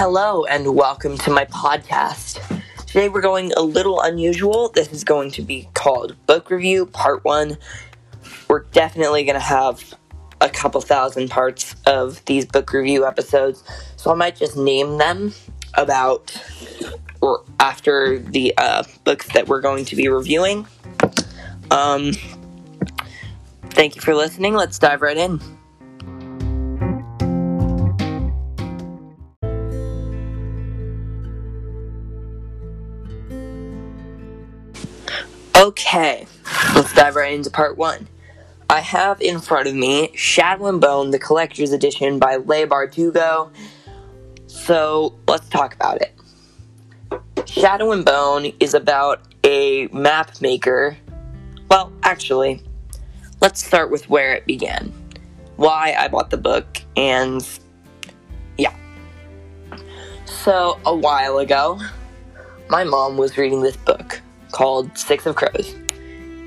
Hello and welcome to my podcast. Today we're going a little unusual. This is going to be called Book Review Part 1. We're definitely going to have a couple thousand parts of these book review episodes, so I might just name them about or after the uh, books that we're going to be reviewing. Um, thank you for listening. Let's dive right in. Okay, let's dive right into part one. I have in front of me Shadow and Bone, the collector's edition by Leigh Bardugo. So let's talk about it. Shadow and Bone is about a map maker. Well, actually, let's start with where it began. Why I bought the book, and yeah. So, a while ago, my mom was reading this book called Six of Crows.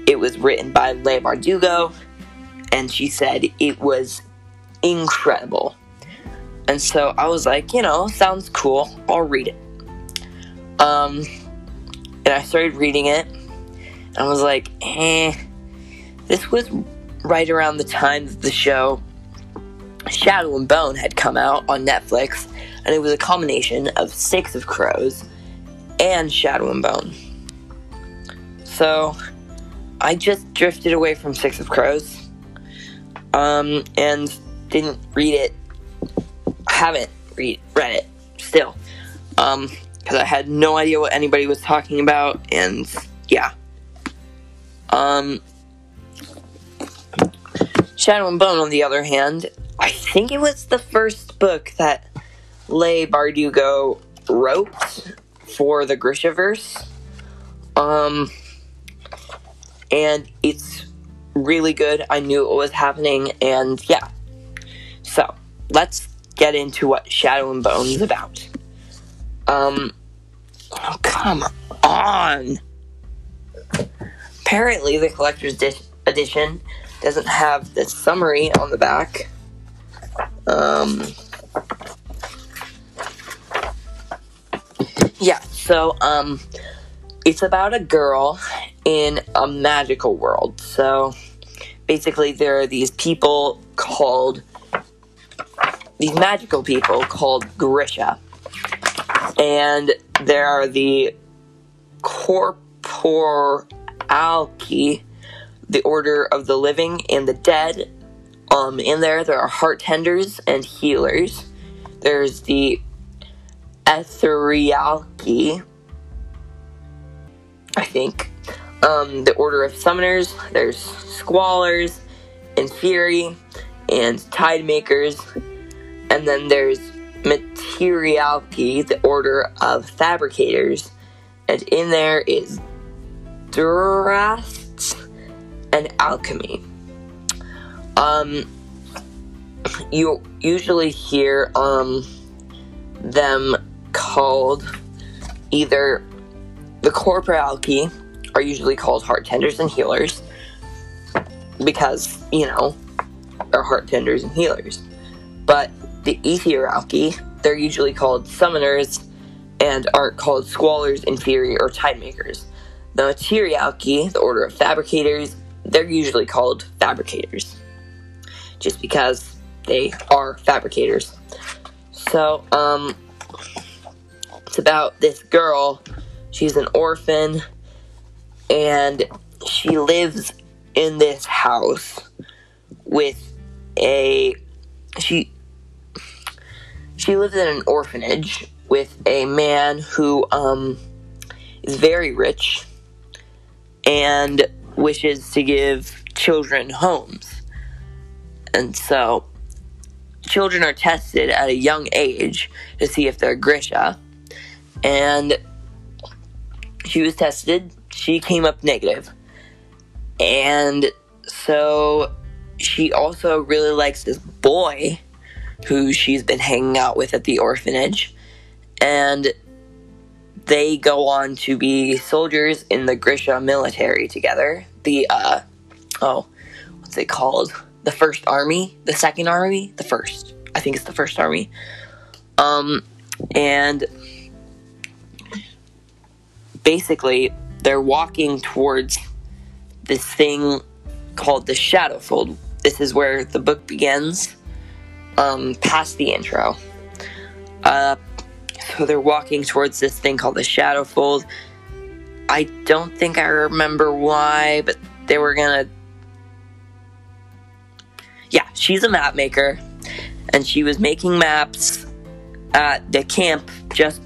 It was written by Leigh Bardugo, and she said it was incredible. And so I was like, you know, sounds cool. I'll read it. Um, and I started reading it. And I was like, eh. This was right around the time that the show Shadow and Bone had come out on Netflix, and it was a combination of Six of Crows and Shadow and Bone. So I just drifted away from Six of Crows um, and didn't read it. I haven't read read it still, um, because I had no idea what anybody was talking about, and yeah. Um, Shadow and Bone, on the other hand, I think it was the first book that Leigh Bardugo wrote for the Grishaverse. Um, and it's really good. I knew it was happening, and yeah. So let's get into what Shadow and Bone is about. Um, oh come on. Apparently, the collector's di- edition doesn't have the summary on the back. Um, yeah. So um, it's about a girl in a magical world. So basically, there are these people called these magical people called Grisha, and there are the Corporalki, the Order of the Living and the Dead. Um, in there, there are heart tenders and healers. There's the Etherealki, I think. Um, the Order of Summoners, there's Squallers, and Fury, and Tide Makers, and then there's Materialki, the Order of Fabricators, and in there is Durasts and Alkemi. Um, you usually hear um them called either the Corporalki are usually called heart tenders and healers because, you know, they're heart tenders and healers. But the Etherealki, they're usually called summoners and aren't called squallers, Inferni, or tide makers. The Materialki, the order of fabricators, they're usually called fabricators. Just because they are fabricators. So, um, it's about this girl. She's an orphan and she lives in this house with a she she lives in an orphanage with a man who um is very rich and wishes to give children homes. And so children are tested at a young age to see if they're Grisha. And she was tested she came up negative. And so she also really likes this boy who she's been hanging out with at the orphanage. And they go on to be soldiers in the Grisha military together. The, uh, oh, what's it called? The first army? The second army? The first. I think it's the first army. Um, And basically, they're walking towards this thing called the Shadowfold. This is where the book begins, um, past the intro. Uh, so they're walking towards this thing called the Shadowfold. I don't think I remember why, but they were gonna. Yeah, she's a map maker, and she was making maps at the camp just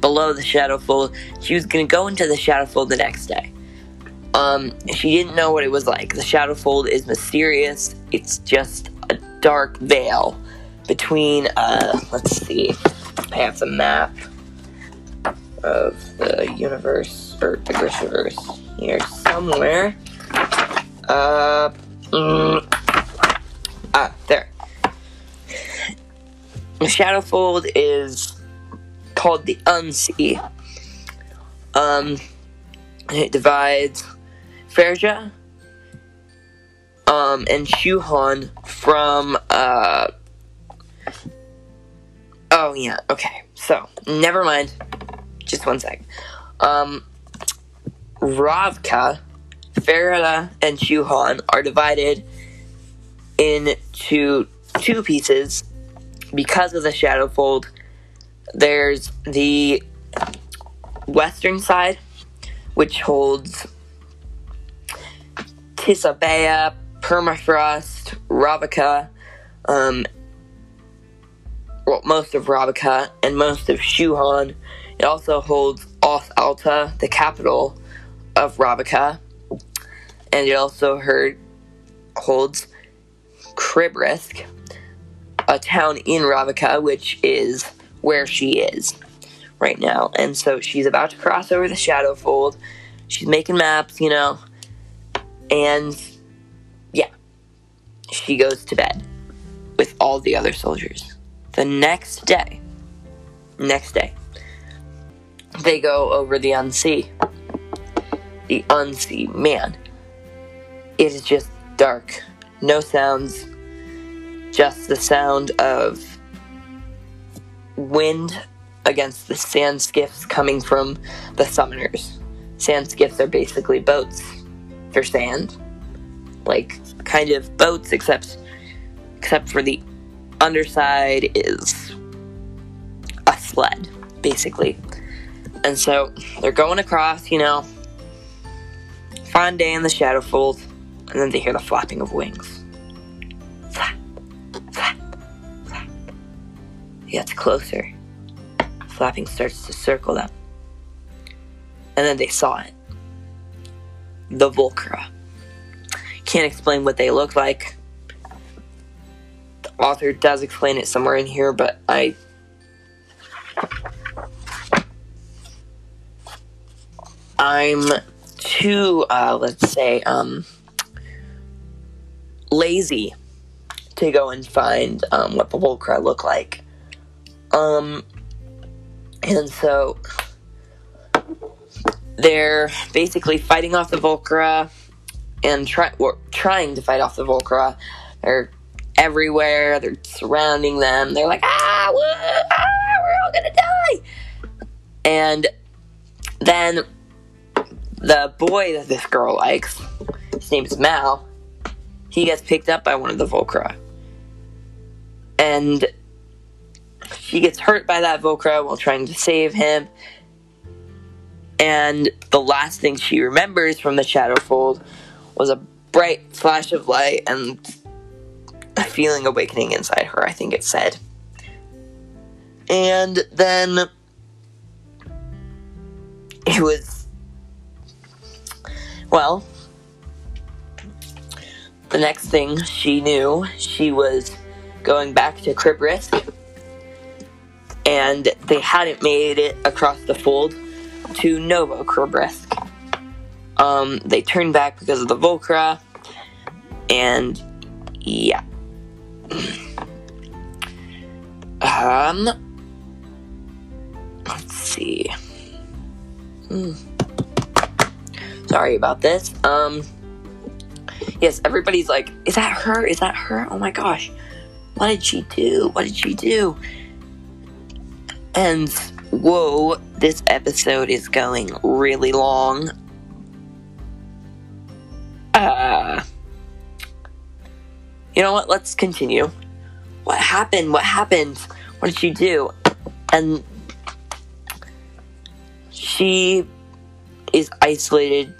below the Shadowfold. She was gonna go into the Shadowfold the next day. Um, she didn't know what it was like. The Shadowfold is mysterious. It's just a dark veil between. Uh, let's see. I have the map of the universe or the Grishaverse here somewhere. Uh, mm, ah, there. The Shadowfold is called the Unsea. Um, it divides Fjerda um, and Shu Han from uh, Oh yeah, okay. So, never mind. Just one sec. Um Ravka, Fjerda, and Shu Han are divided into two pieces because of the Shadowfold. There's the western side, which holds Tsibeya, Permafrost, Ravaka, um, well, most of Ravaka and most of Shu Han. It also holds Os Alta, the capital of Ravaka, and it also heard, holds Kribirsk, a town in Ravaka, which is where she is right now. And so she's about to cross over the Shadow Fold. She's making maps, you know, and yeah, she goes to bed with all the other soldiers. The next day, next day, they go over the unsea. The unsea, man, it is just dark. No sounds, just the sound of wind against the sand skiffs coming from the summoners. Sand skiffs are basically boats for sand, like kind of boats, except except for the underside is a sled, basically. And so they're going across, you know, fine day in the Shadowfold, and then they hear the flapping of wings. Gets closer. Flapping starts to circle them. And then they saw it. The Volcra. Can't explain what they look like The author does explain it somewhere in here, but I I'm too uh, let's say um, lazy to go and find um, what the Volcra look like. Um, and so they're basically fighting off the Volcra and try, trying to fight off the Volcra. They're everywhere. They're surrounding them. They're like, ah, whoa, ah, we're all gonna die. And then the boy that this girl likes, his name is Mal, he gets picked up by one of the Volcra. And she gets hurt by that Volcra while trying to save him. And the last thing she remembers from the Shadowfold was a bright flash of light and a feeling awakening inside her, I think it said. And then it was, well, the next thing she knew, she was going back to Kribirsk, and they hadn't made it across the fold to Novo. Um, they turned back because of the Volcra, and yeah. Um, let's see. Hmm. Sorry about this. Um, yes, everybody's like, is that her? Is that her? Oh my gosh. What did she do? What did she do? And whoa, this episode is going really long. Uh, you know what? Let's continue. What happened? What happened? What did she do? And she is isolated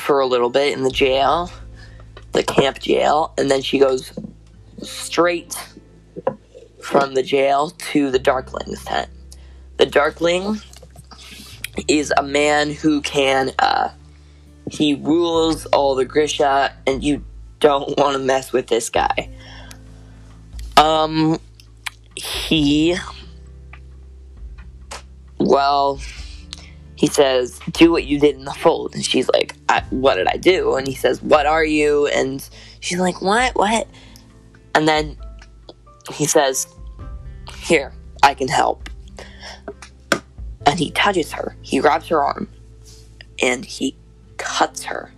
for a little bit in the jail, the camp jail, and then she goes straight from the jail to the Darkling's tent. The Darkling is a man who can, uh, he rules all the Grisha, and you don't want to mess with this guy. Um, he, well, he says, Do what you did in the fold. And she's like, What did I do? And he says, What are you? And she's like, What? What? And then he says, Here, I can help. And he touches her. He grabs her arm and he cuts her.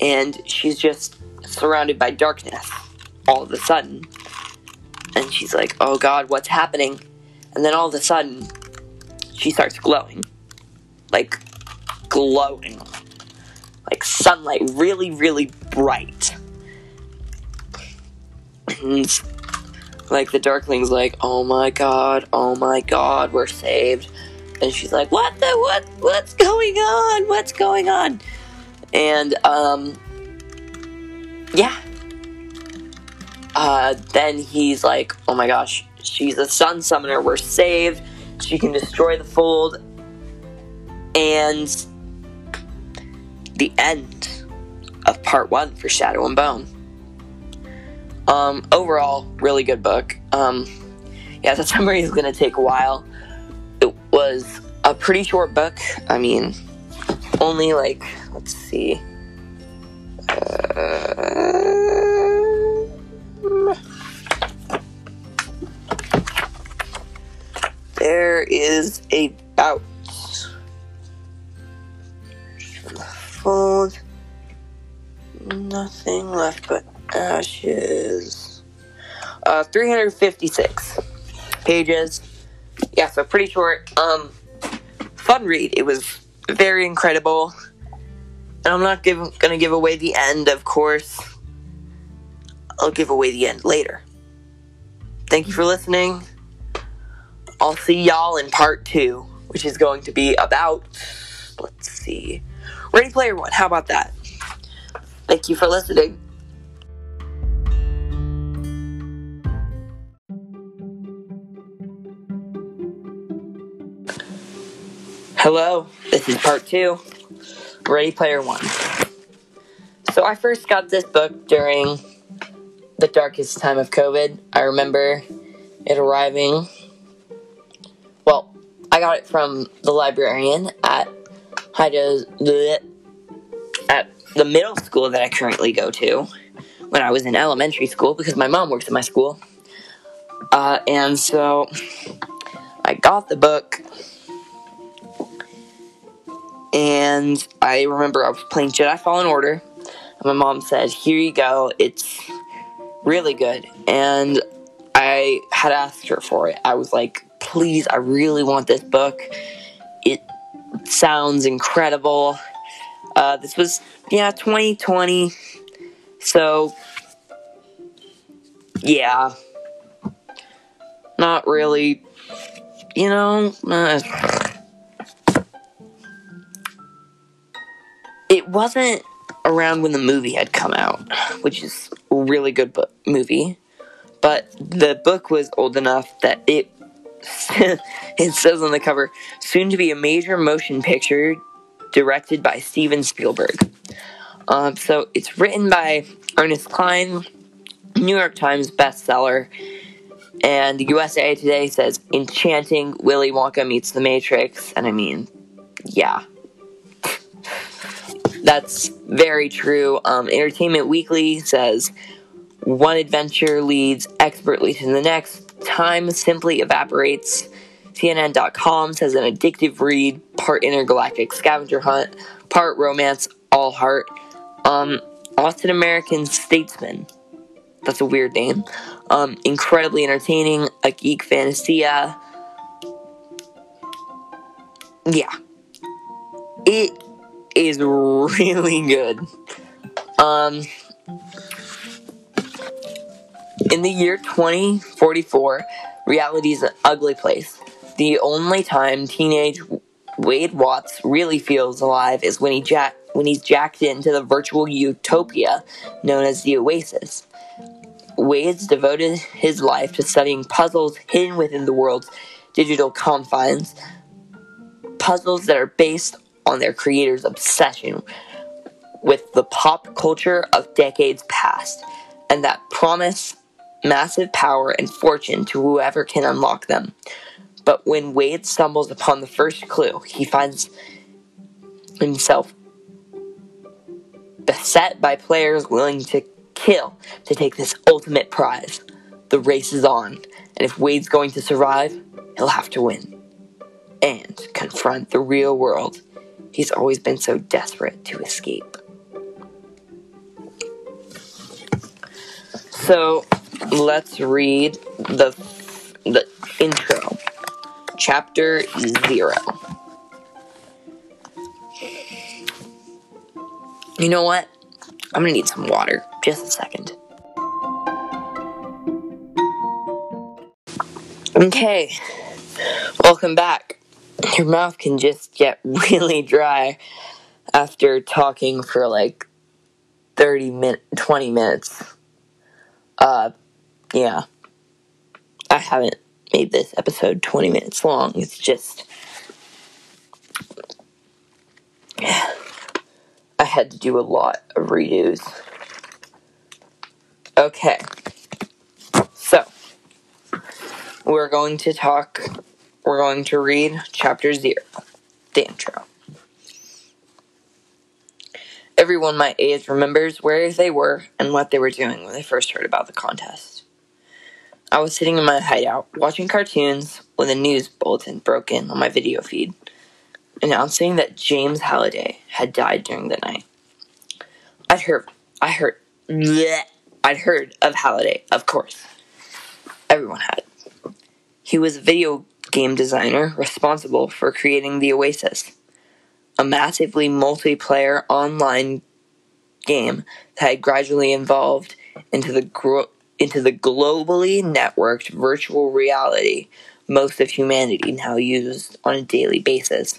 And she's just surrounded by darkness all of a sudden. And she's like, Oh God, what's happening? And then all of a sudden, she starts glowing. Like, glowing. Like sunlight, really, really bright. And, like, the Darkling's like, oh my god, oh my god, we're saved. And she's like, what the, what, what's going on? What's going on? And, um, yeah. Uh, then he's like, oh my gosh, she's a sun summoner, we're saved she can destroy the fold, and the end of part one for Shadow and Bone. Um, overall, really good book. Um, yeah, the summary is going to take a while. It was a pretty short book. I mean, only like, let's see. Uh, 356 pages. Yeah, so pretty short. Um, fun read. It was very incredible. And I'm not give, gonna give away the end, of course. I'll give away the end later. Thank you for listening. I'll see y'all in part two, which is going to be about, let's see, Ready Player One. How about that? Thank you for listening. Hello, this is part two, Ready Player One. So I first got this book during the darkest time of COVID. I remember it arriving Well, I got it from the librarian at at the middle school that I currently go to when I was in elementary school because my mom works at my school. Uh, and so I got the book, and I remember I was playing Jedi Fallen Order, and my mom said, Here you go, it's really good. And I had asked her for it. I was like, please, I really want this book. It sounds incredible. Uh, this was, yeah, 2020. So, yeah. Not really, you know. Uh, it wasn't around when the movie had come out, which is a really good book, movie. But the book was old enough that it it says on the cover, soon to be a major motion picture directed by Steven Spielberg. Um, so it's written by Ernest Cline, New York Times bestseller, and USA Today says enchanting Willy Wonka meets the Matrix, and I mean, yeah. That's very true. Um, Entertainment Weekly says one adventure leads expertly to the next, time simply evaporates. CNN.com says an addictive read, part intergalactic scavenger hunt, part romance, all heart. Um, Austin American Statesman. That's a weird name. Um, incredibly entertaining, a geek fantasia. yeah, it is really good. Um, in the year 2044, reality is an ugly place. The only time teenage Wade Watts really feels alive is when he jack when he's jacked into the virtual utopia known as the Oasis. Wade's devoted his life to studying puzzles hidden within the world's digital confines, puzzles that are based on their creator's obsession with the pop culture of decades past, and that promise massive power and fortune to whoever can unlock them. But when Wade stumbles upon the first clue, he finds himself beset by players willing to kill to take this ultimate prize. The race is on, and if Wade's going to survive, he'll have to win. And confront the real world he's always been so desperate to escape. So, let's read the, the intro. Chapter 0. You know what? I'm gonna need some water. Just a second. Okay, welcome back. Your mouth can just get really dry after talking for like 30 minutes, 20 minutes. Uh, yeah. I haven't made this episode 20 minutes long. It's just. I had to do a lot of redos. Okay. So, we're going to talk, we're going to read chapter zero, the intro. Everyone my age remembers where they were and what they were doing when they first heard about the contest. I was sitting in my hideout watching cartoons when the news bulletin broke in on my video feed announcing that James Halliday had died during the night. I'd heard, I heard, bleh, I'd heard of Halliday, of course. Everyone had. He was a video game designer responsible for creating the Oasis, a massively multiplayer online game that had gradually evolved into the gro- into the globally networked virtual reality most of humanity now uses on a daily basis.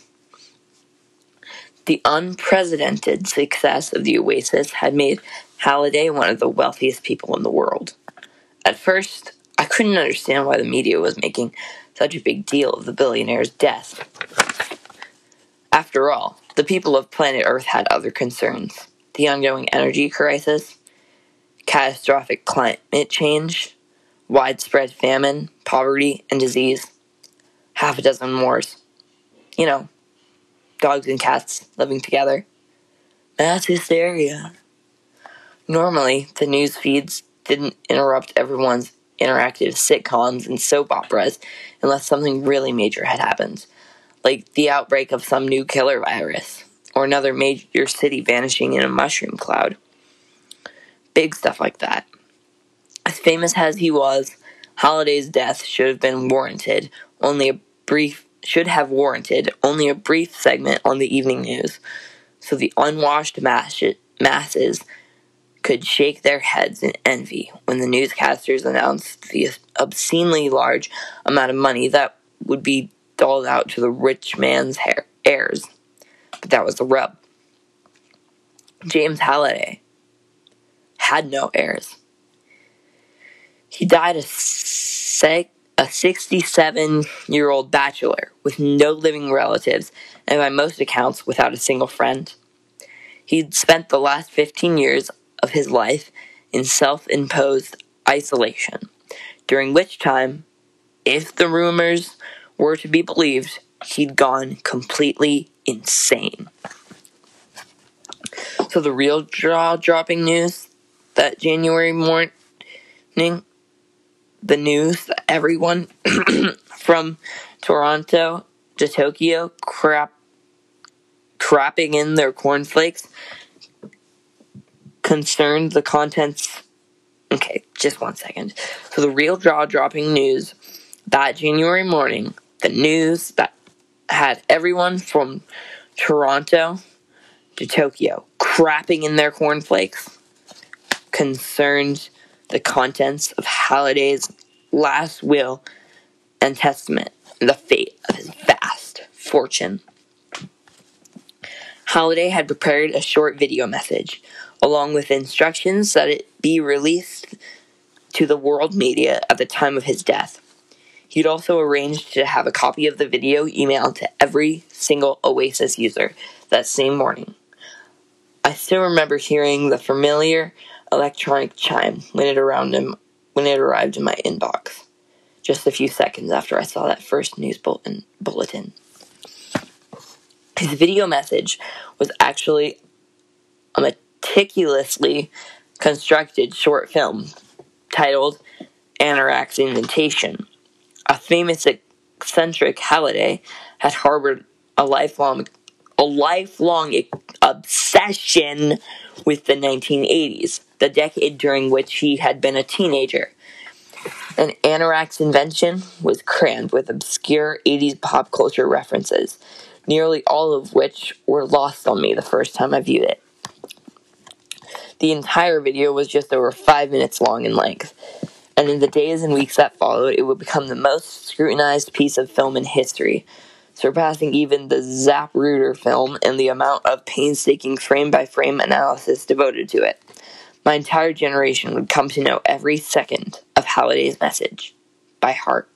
The unprecedented success of the Oasis had made Halliday one of the wealthiest people in the world. At first, I couldn't understand why the media was making such a big deal of the billionaire's death. After all, the people of planet Earth had other concerns the ongoing energy crisis, catastrophic climate change, widespread famine, poverty, and disease, half a dozen wars. You know, dogs and cats living together. Mass hysteria. Normally, the news feeds didn't interrupt everyone's interactive sitcoms and soap operas unless something really major had happened, like the outbreak of some new killer virus, or another major city vanishing in a mushroom cloud. Big stuff like that. As famous as he was, Halliday's death should have been warranted only a brief should have warranted only a brief segment on the evening news, so the unwashed masses could shake their heads in envy when the newscasters announced the obscenely large amount of money that would be doled out to the rich man's heirs. But that was the rub. James Halliday had no heirs. He died a sec- a 67 year old bachelor with no living relatives and by most accounts without a single friend. He'd spent the last 15 years of his life in self imposed isolation, during which time, if the rumors were to be believed, he'd gone completely insane. So, the real jaw dropping news that January morning the news that everyone from Toronto to Tokyo crap crapping in their cornflakes concerned the contents okay just one second so the real jaw dropping news that january morning the news that had everyone from Toronto to Tokyo crapping in their cornflakes concerned the contents of Halliday's last will and testament and the fate of his vast fortune. Halliday had prepared a short video message, along with instructions that it be released to the world media at the time of his death. He'd also arranged to have a copy of the video emailed to every single Oasis user that same morning. I still remember hearing the familiar electronic chime when it around him when it arrived in my inbox. Just a few seconds after I saw that first news bulletin bulletin. His video message was actually a meticulously constructed short film titled Anorak's Invitation. A famous eccentric Halliday had harbored a lifelong a lifelong obsession with the 1980s, the decade during which he had been a teenager. And Anorak's invention was crammed with obscure 80s pop culture references, nearly all of which were lost on me the first time I viewed it. The entire video was just over five minutes long in length, and in the days and weeks that followed, it would become the most scrutinized piece of film in history, surpassing even the Zapruder film in the amount of painstaking frame by frame analysis devoted to it. My entire generation would come to know every second of Halliday's message by heart.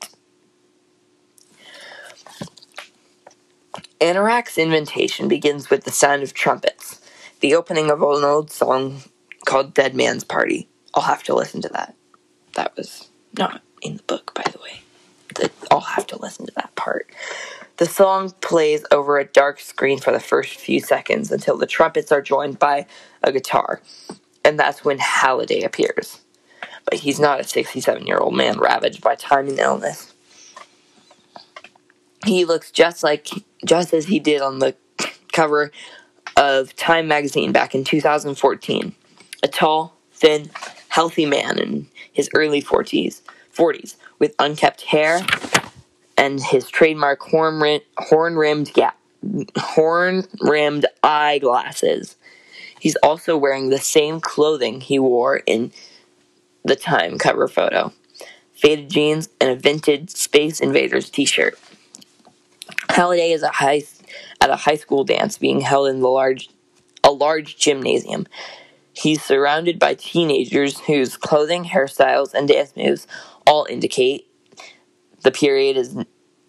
Anorak's invitation begins with the sound of trumpets, the opening of an old song called Dead Man's Party. I'll have to listen to that. That was not in the book, by the way. I'll have to listen to that part. The song plays over a dark screen for the first few seconds until the trumpets are joined by a guitar and that's when Halliday appears. But he's not a 67 year old man ravaged by time and illness. He looks just like, just as he did on the cover of Time magazine back in 2014. A tall, thin, healthy man in his early 40s, 40s with unkept hair and his trademark horn-rimmed, horn-rimmed horn-rimmed eyeglasses He's also wearing the same clothing he wore in the Time cover photo faded jeans and a vintage Space Invaders t shirt. Halliday is a high, at a high school dance being held in the large, a large gymnasium. He's surrounded by teenagers whose clothing, hairstyles, and dance moves all indicate the period is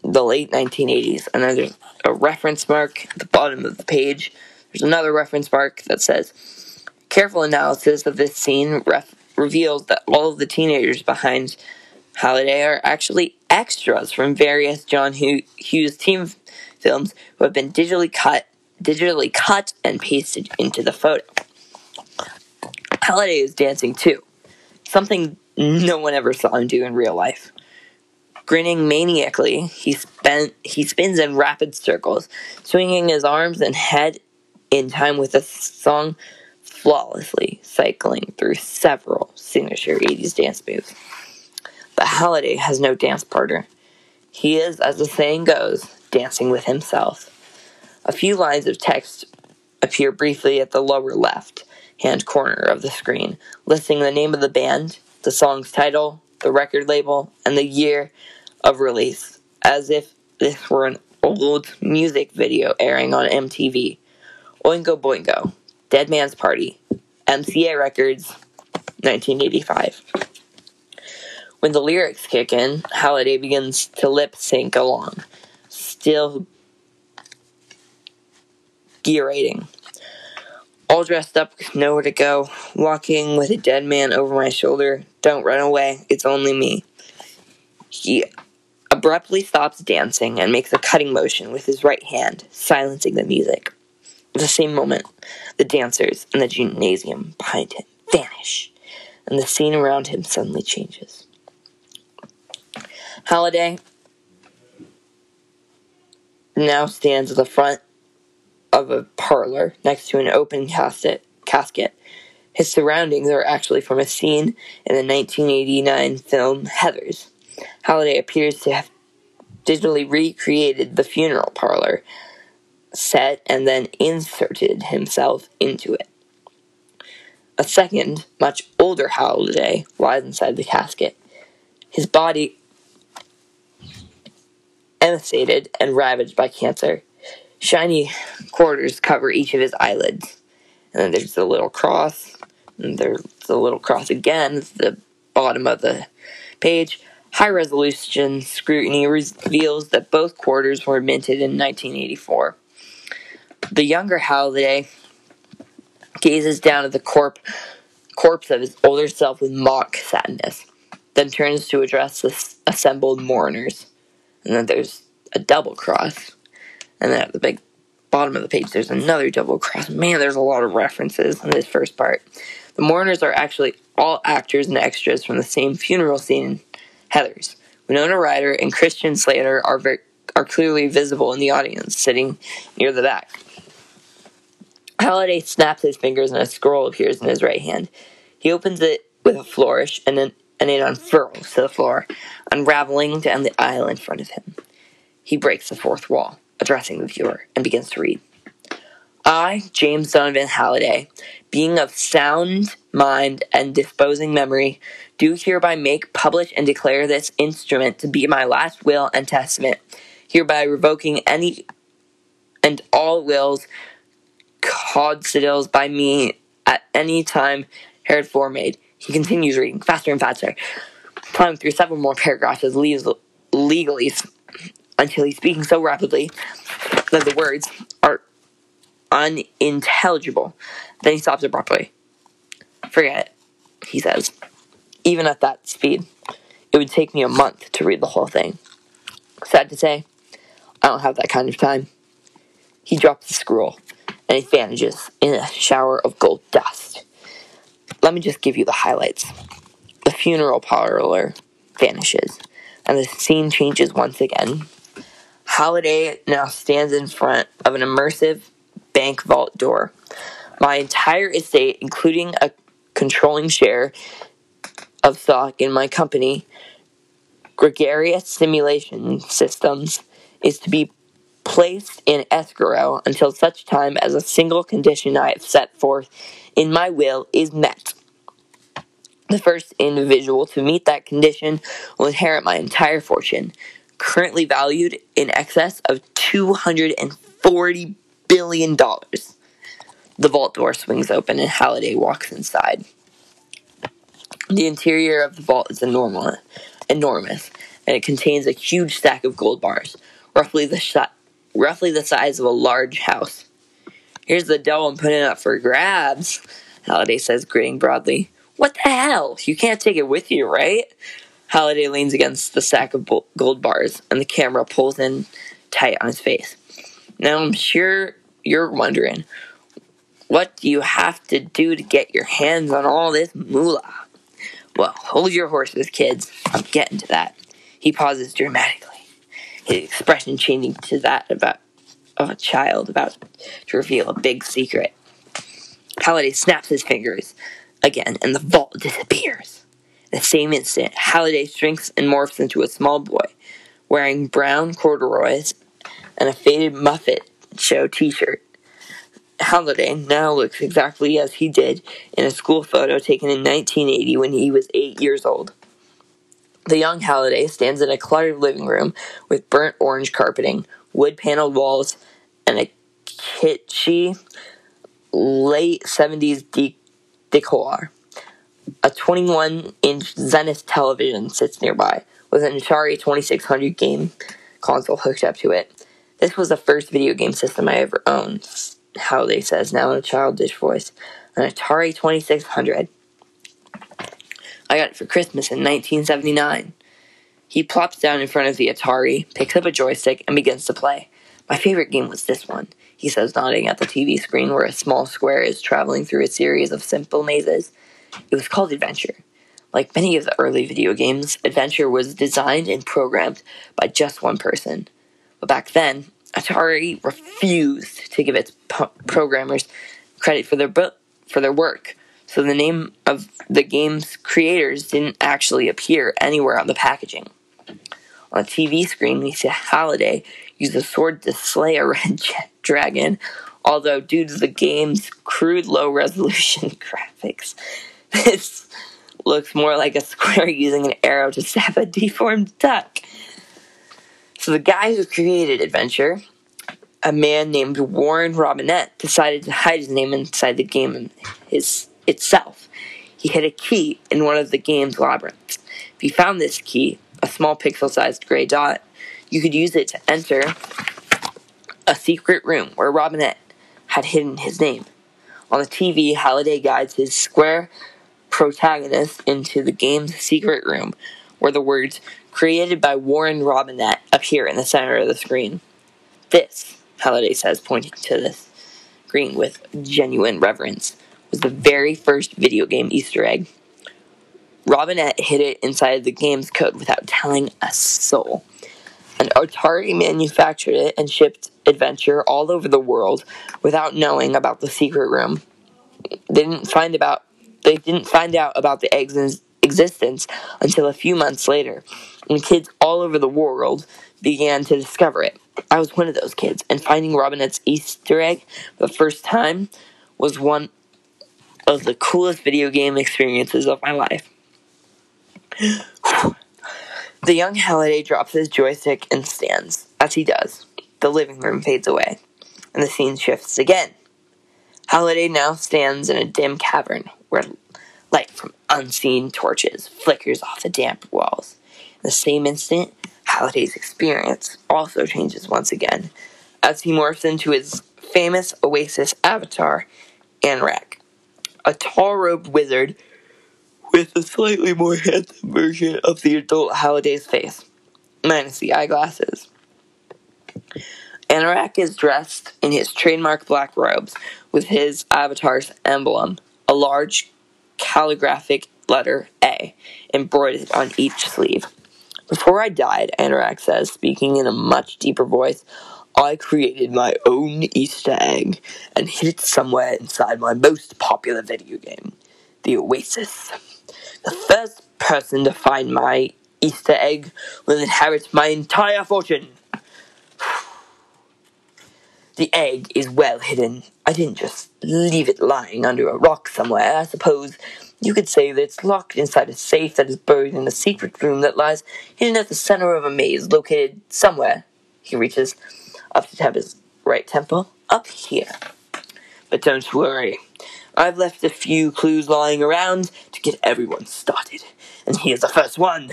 the late 1980s. And then there's a reference mark at the bottom of the page there's another reference mark that says, Careful analysis of this scene ref- reveals that all of the teenagers behind Halliday are actually extras from various John Hughes team films who have been digitally cut, digitally cut and pasted into the photo. Halliday is dancing too, something no one ever saw him do in real life. Grinning maniacally, he, spent, he spins in rapid circles, swinging his arms and head in time with the song flawlessly cycling through several signature 80s dance moves. But Halliday has no dance partner. He is, as the saying goes, dancing with himself. A few lines of text appear briefly at the lower left hand corner of the screen, listing the name of the band, the song's title, the record label, and the year of release, as if this were an old music video airing on MTV. Oingo Boingo, Dead Man's Party, MCA Records, 1985. When the lyrics kick in, Halliday begins to lip sync along, still gyrating. All dressed up, nowhere to go, walking with a dead man over my shoulder. Don't run away, it's only me. He abruptly stops dancing and makes a cutting motion with his right hand, silencing the music. At the same moment, the dancers in the gymnasium behind him vanish, and the scene around him suddenly changes. Halliday now stands at the front of a parlor next to an open casket. casket. His surroundings are actually from a scene in the 1989 film Heathers. Halliday appears to have digitally recreated the funeral parlor set and then inserted himself into it. A second, much older Halliday lies inside the casket. His body emaciated and ravaged by cancer. Shiny quarters cover each of his eyelids. And then there's the little cross, and there's the little cross again at the bottom of the page. High resolution scrutiny reveals that both quarters were minted in 1984. The younger Halliday gazes down at the corp- corpse of his older self with mock sadness, then turns to address the assembled mourners. And then there's a double cross. And then at the big bottom of the page, there's another double cross. Man, there's a lot of references in this first part. The mourners are actually all actors and extras from the same funeral scene Heathers. Winona Ryder and Christian Slater are very, are clearly visible in the audience, sitting near the back. Halliday snaps his fingers and a scroll appears in his right hand. He opens it with a flourish and, then, and it unfurls to the floor, unraveling down the aisle in front of him. He breaks the fourth wall, addressing the viewer, and begins to read. I, James Donovan Halliday, being of sound mind and disposing memory, do hereby make, publish, and declare this instrument to be my last will and testament, hereby revoking any and all wills, codicils by me at any time heretofore made. He continues reading faster and faster, plowing through several more paragraphs leaves legalese until he's speaking so rapidly that the words are unintelligible. Then he stops abruptly. Forget it, he says even at that speed. It would take me a month to read the whole thing. Sad to say, I don't have that kind of time. He drops the scroll, and it vanishes in a shower of gold dust. Let me just give you the highlights. Funeral parlor vanishes, and the scene changes once again. Halliday now stands in front of an immersive bank vault door. My entire estate, including a controlling share, of stock in my company, Gregarious Simulation Systems, is to be placed in escrow until such time as a single condition I have set forth in my will is met. The first individual to meet that condition will inherit my entire fortune, currently valued in excess of $240 billion. The vault door swings open and Halliday walks inside. The interior of the vault is enormous, enormous, and it contains a huge stack of gold bars, roughly the roughly the size of a large house. Here's the dough I'm putting up for grabs, Halliday says, grinning broadly. What the hell? You can't take it with you, right? Halliday leans against the stack of gold bars, and the camera pulls in tight on his face. Now I'm sure you're wondering, what do you have to do to get your hands on all this moolah? Well, hold your horses, kids. I'm getting to that. He pauses dramatically, his expression changing to that about of a child about to reveal a big secret. Halliday snaps his fingers again, and the vault disappears. In the same instant, Halliday shrinks and morphs into a small boy, wearing brown corduroys and a faded Muppet Show t-shirt. Halliday now looks exactly as he did in a school photo taken in 1980 when he was eight years old. The young Halliday stands in a cluttered living room with burnt orange carpeting, wood paneled walls, and a kitschy late 70s de- decor. A 21 inch Zenith television sits nearby, with an Atari 2600 game console hooked up to it. This was the first video game system I ever owned, Halliday says, now in a childish voice. An Atari 2600. I got it for Christmas in 1979. He plops down in front of the Atari, picks up a joystick, and begins to play. My favorite game was this one, he says, nodding at the TV screen where a small square is traveling through a series of simple mazes. It was called Adventure. Like many of the early video games, Adventure was designed and programmed by just one person. But back then, Atari refused to give its programmers credit for their bu- for their work, so the name of the game's creators didn't actually appear anywhere on the packaging. On TV screen, we see Halliday use a sword to slay a red dragon, although due to the game's crude low resolution graphics, this looks more like a square using an arrow to stab a deformed duck. So the guy who created Adventure, a man named Warren Robinett, decided to hide his name inside the game his, itself. He hid a key in one of the game's labyrinths. If you found this key, a small pixel-sized gray dot, you could use it to enter a secret room where Robinett had hidden his name. On the TV, Halliday guides his square protagonist into the game's secret room, where the words created by Warren Robinett appear in the center of the screen. This, Halliday says, pointing to the screen with genuine reverence, was the very first video game Easter egg. Robinett hid it inside the game's code without telling a soul. And Atari manufactured it and shipped Adventure all over the world without knowing about the secret room. They didn't find about they didn't find out about the egg's existence until a few months later, when kids all over the world began to discover it. I was one of those kids, and finding Robinett's Easter egg the first time was one of the coolest video game experiences of my life. The young Halliday drops his joystick and stands. As he does, the living room fades away, and the scene shifts again. Halliday now stands in a dim cavern where light from unseen torches flickers off the damp walls. In the same instant, Halliday's experience also changes once again as he morphs into his famous Oasis avatar, Anorak, a tall robed wizard with a slightly more handsome version of the adult Halliday's face, minus the eyeglasses. Anorak is dressed in his trademark black robes with his avatar's emblem a large calligraphic letter A embroidered on each sleeve. Before I died, Anorak says, speaking in a much deeper voice, I created my own Easter egg and hid it somewhere inside my most popular video game, the Oasis. The first person to find my Easter egg will inherit my entire fortune. The egg is well hidden. I didn't just leave it lying under a rock somewhere. I suppose you could say that it's locked inside a safe that is buried in a secret room that lies hidden at the center of a maze located somewhere. He reaches up to tap his right temple. Up here. But don't worry. I've left a few clues lying around to get everyone started. And here's the first one.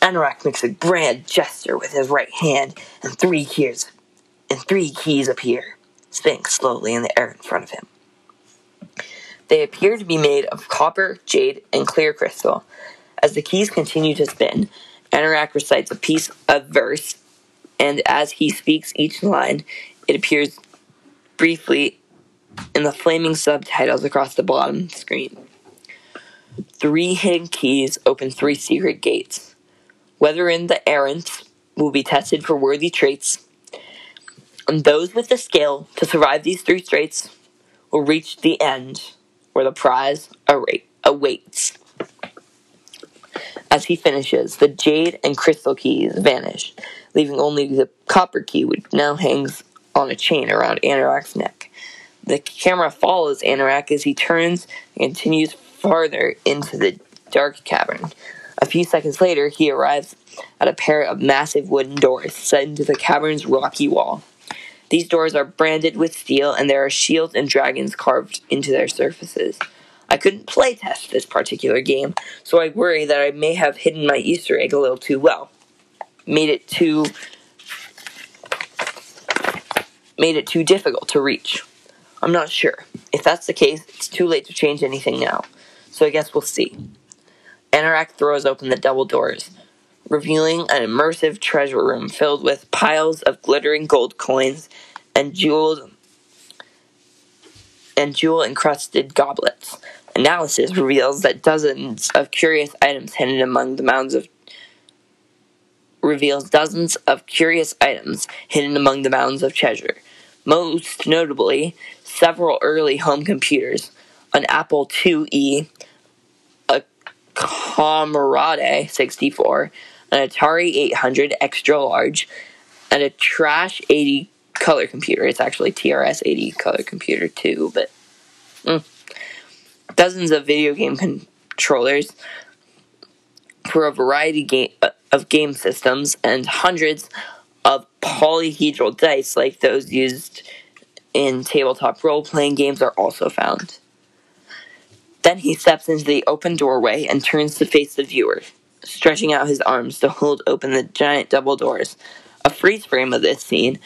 Anorak makes a grand gesture with his right hand, and three keys and three keys appear, spinning slowly in the air in front of him. They appear to be made of copper, jade, and clear crystal. As the keys continue to spin, Anorak recites a piece of verse, and as he speaks each line, it appears briefly in the flaming subtitles across the bottom screen. Three hidden keys open three secret gates. Whether in the errant will be tested for worthy traits and those with the skill to survive these three straits will reach the end where the prize awaits. As he finishes, the jade and crystal keys vanish, leaving only the copper key, which now hangs on a chain around Anorak's neck. The camera follows Anorak as he turns and continues farther into the dark cavern. A few seconds later, he arrives at a pair of massive wooden doors set into the cavern's rocky wall. These doors are branded with steel, and there are shields and dragons carved into their surfaces. I couldn't playtest this particular game, so I worry that I may have hidden my Easter egg a little too well. Made it too made it too difficult to reach. I'm not sure. If that's the case, it's too late to change anything now. So I guess we'll see. Anorak throws open the double doors, revealing an immersive treasure room filled with piles of glittering gold coins and jeweled and jewel encrusted goblets. Analysis reveals that dozens of curious items hidden among the mounds of reveals dozens of curious items hidden among the mounds of treasure. Most notably, several early home computers, an Apple IIe, a Commodore 64, an Atari 800 extra large, and a Trash 80 color computer. It's actually TRS 80 color computer too, but mm. dozens of video game controllers for a variety game, uh, of game systems and hundreds of polyhedral dice like those used in tabletop role playing games are also found. Then he steps into the open doorway and turns to face the viewer, stretching out his arms to hold open the giant double doors. A freeze frame of this scene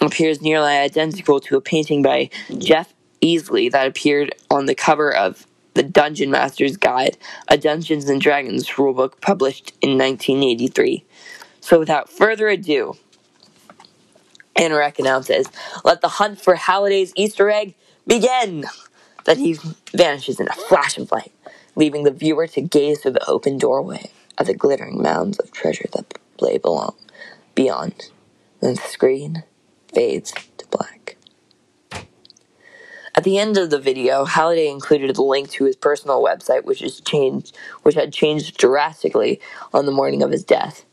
appears nearly identical to a painting by Jeff Easley that appeared on the cover of the Dungeon Master's Guide, a Dungeons and Dragons rulebook published in 1983. So without further ado, Anorak announces, Let the hunt for Halliday's Easter egg begin! Then he vanishes in a flash of light, leaving the viewer to gaze through the open doorway at the glittering mounds of treasure that lay below, beyond. Then the screen fades to black. At the end of the video, Halliday included a link to his personal website, which has changed, which had changed drastically on the morning of his death.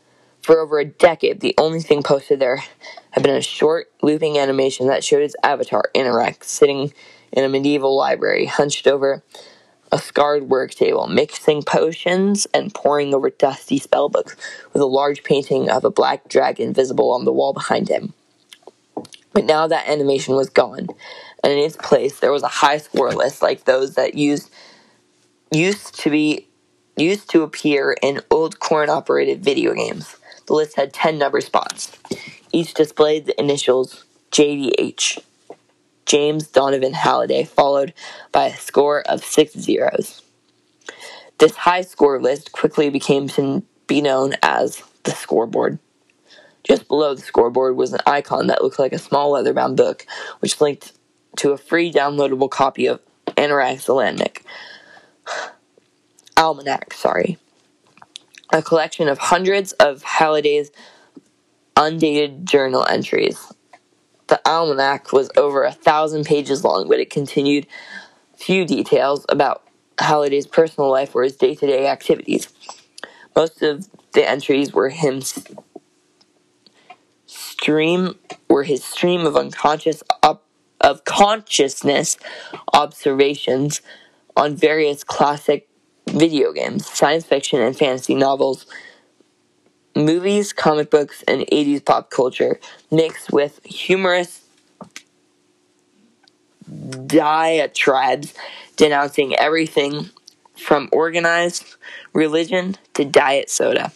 For over a decade, the only thing posted there had been a short, looping animation that showed his avatar, Anorak, sitting in a medieval library, hunched over a scarred work table, mixing potions and poring over dusty spellbooks, with a large painting of a black dragon visible on the wall behind him. But now that animation was gone, and in its place there was a high score list like those that used used to be used to appear in old coin operated video games. The list had 10 number spots. Each displayed the initials JDH. James Donovan Halliday, followed by a score of six zeros. This high score list quickly became to be known as the scoreboard. Just below the scoreboard was an icon that looked like a small leather bound book, which linked to a free downloadable copy of Almanac. Almanac, sorry. A collection of hundreds of Halliday's undated journal entries. The almanac was over a thousand pages long, but it contained few details about Halliday's personal life or his day to day activities. Most of the entries were him stream were his stream of unconscious of consciousness observations on various classic video games, science fiction and fantasy novels, movies, comic books, and 80s pop culture mixed with humorous diatribes denouncing everything from organized religion to diet soda.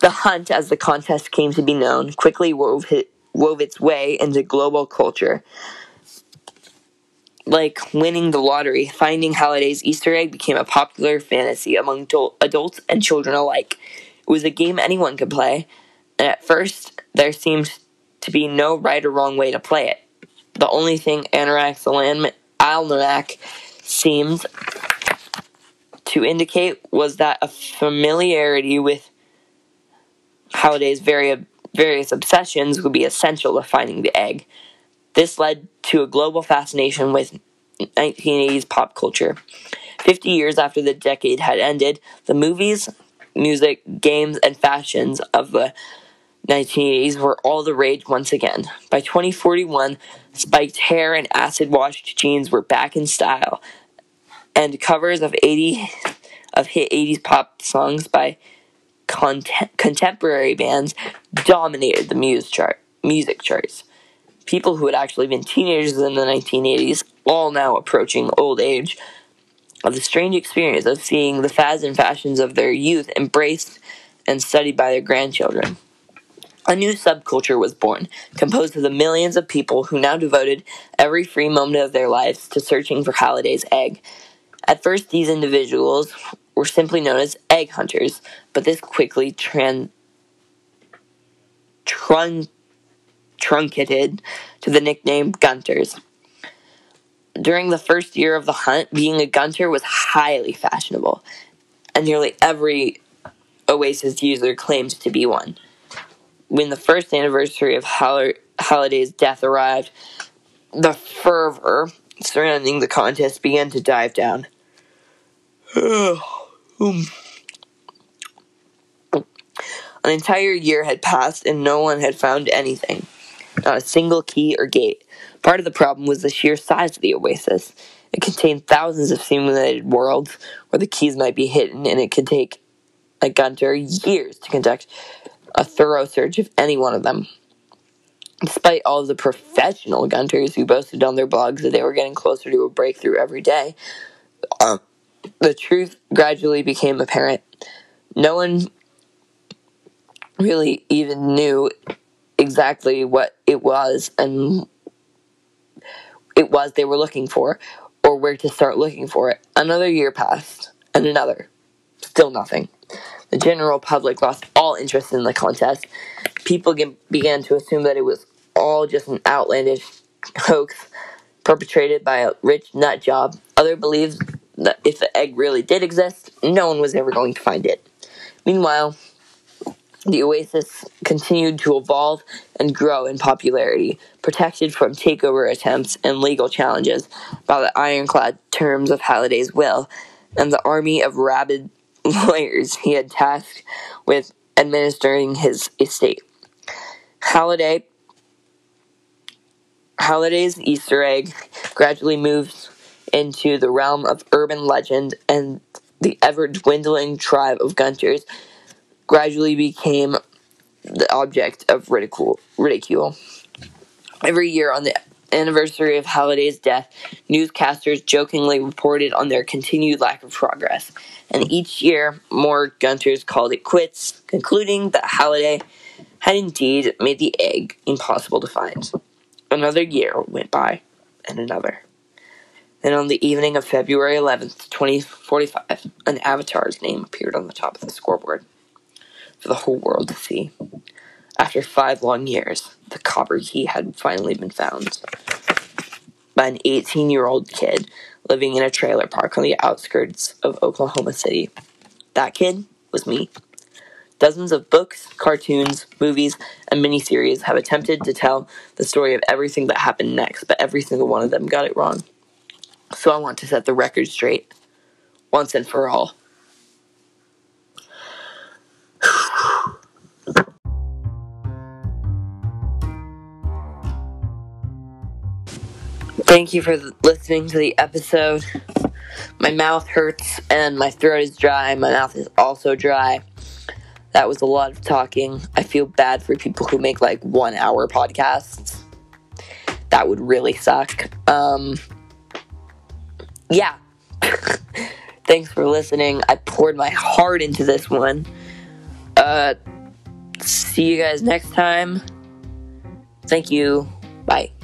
The hunt, as the contest came to be known, quickly wove, wove its way into global culture. Like winning the lottery, finding Halliday's Easter egg became a popular fantasy among adults and children alike. It was a game anyone could play, and at first there seemed to be no right or wrong way to play it. The only thing Anorak's almanac seemed to indicate was that a familiarity with Halliday's various obsessions would be essential to finding the egg. This led to a global fascination with 1980s pop culture. Fifty years after the decade had ended, the movies, music, games, and fashions of the 1980s were all the rage once again. By 2041, spiked hair and acid washed jeans were back in style, and covers of 80 of hit 80s pop songs by contemporary bands dominated the chart, music charts. People who had actually been teenagers in the 1980s, all now approaching old age, of the strange experience of seeing the fads and fashions of their youth embraced and studied by their grandchildren. A new subculture was born, composed of the millions of people who now devoted every free moment of their lives to searching for Halliday's egg. At first, these individuals were simply known as egg hunters, but this quickly tran- trun- truncated to the nickname Gunters. During the first year of the hunt, being a Gunter was highly fashionable, and nearly every Oasis user claimed to be one. When the first anniversary of Halliday's death arrived, the fervor surrounding the contest began to dive down. An entire year had passed and no one had found anything. Not a single key or gate. Part of the problem was the sheer size of the oasis. It contained thousands of simulated worlds where the keys might be hidden, and it could take a gunter years to conduct a thorough search of any one of them. Despite all the professional gunters who boasted on their blogs that they were getting closer to a breakthrough every day, uh, the truth gradually became apparent. No one really even knew exactly what it was and it was they were looking for or where to start looking for it. Another year passed and another. Still nothing. The general public lost all interest in the contest. People began to assume that it was all just an outlandish hoax perpetrated by a rich nut job. Other believed that if the egg really did exist, no one was ever going to find it. Meanwhile, the oasis continued to evolve and grow in popularity, protected from takeover attempts and legal challenges by the ironclad terms of Halliday's will and the army of rabid lawyers he had tasked with administering his estate. Halliday Halliday's Easter egg gradually moves into the realm of urban legend, and the ever dwindling tribe of Gunters gradually became the object of ridicule. ridicule. Every year on the anniversary of Halliday's death, newscasters jokingly reported on their continued lack of progress, and each year more Gunters called it quits, concluding that Halliday had indeed made the egg impossible to find. Another year went by, and another. Then on the evening of February 11th, 2045, an avatar's name appeared on the top of the scoreboard for the whole world to see. After five long years, the copper key had finally been found by an 18 year old kid living in a trailer park on the outskirts of Oklahoma City. That kid was me. Dozens of books, cartoons, movies, and miniseries have attempted to tell the story of everything that happened next, but every single one of them got it wrong. So I want to set the record straight, once and for all. Thank you for listening to the episode. My mouth hurts and my throat is dry. My mouth is also dry. That was a lot of talking. I feel bad for people who make like one hour podcasts. That would really suck. Um, yeah. Thanks for listening. I poured my heart into this one. Uh, see you guys next time. Thank you. Bye.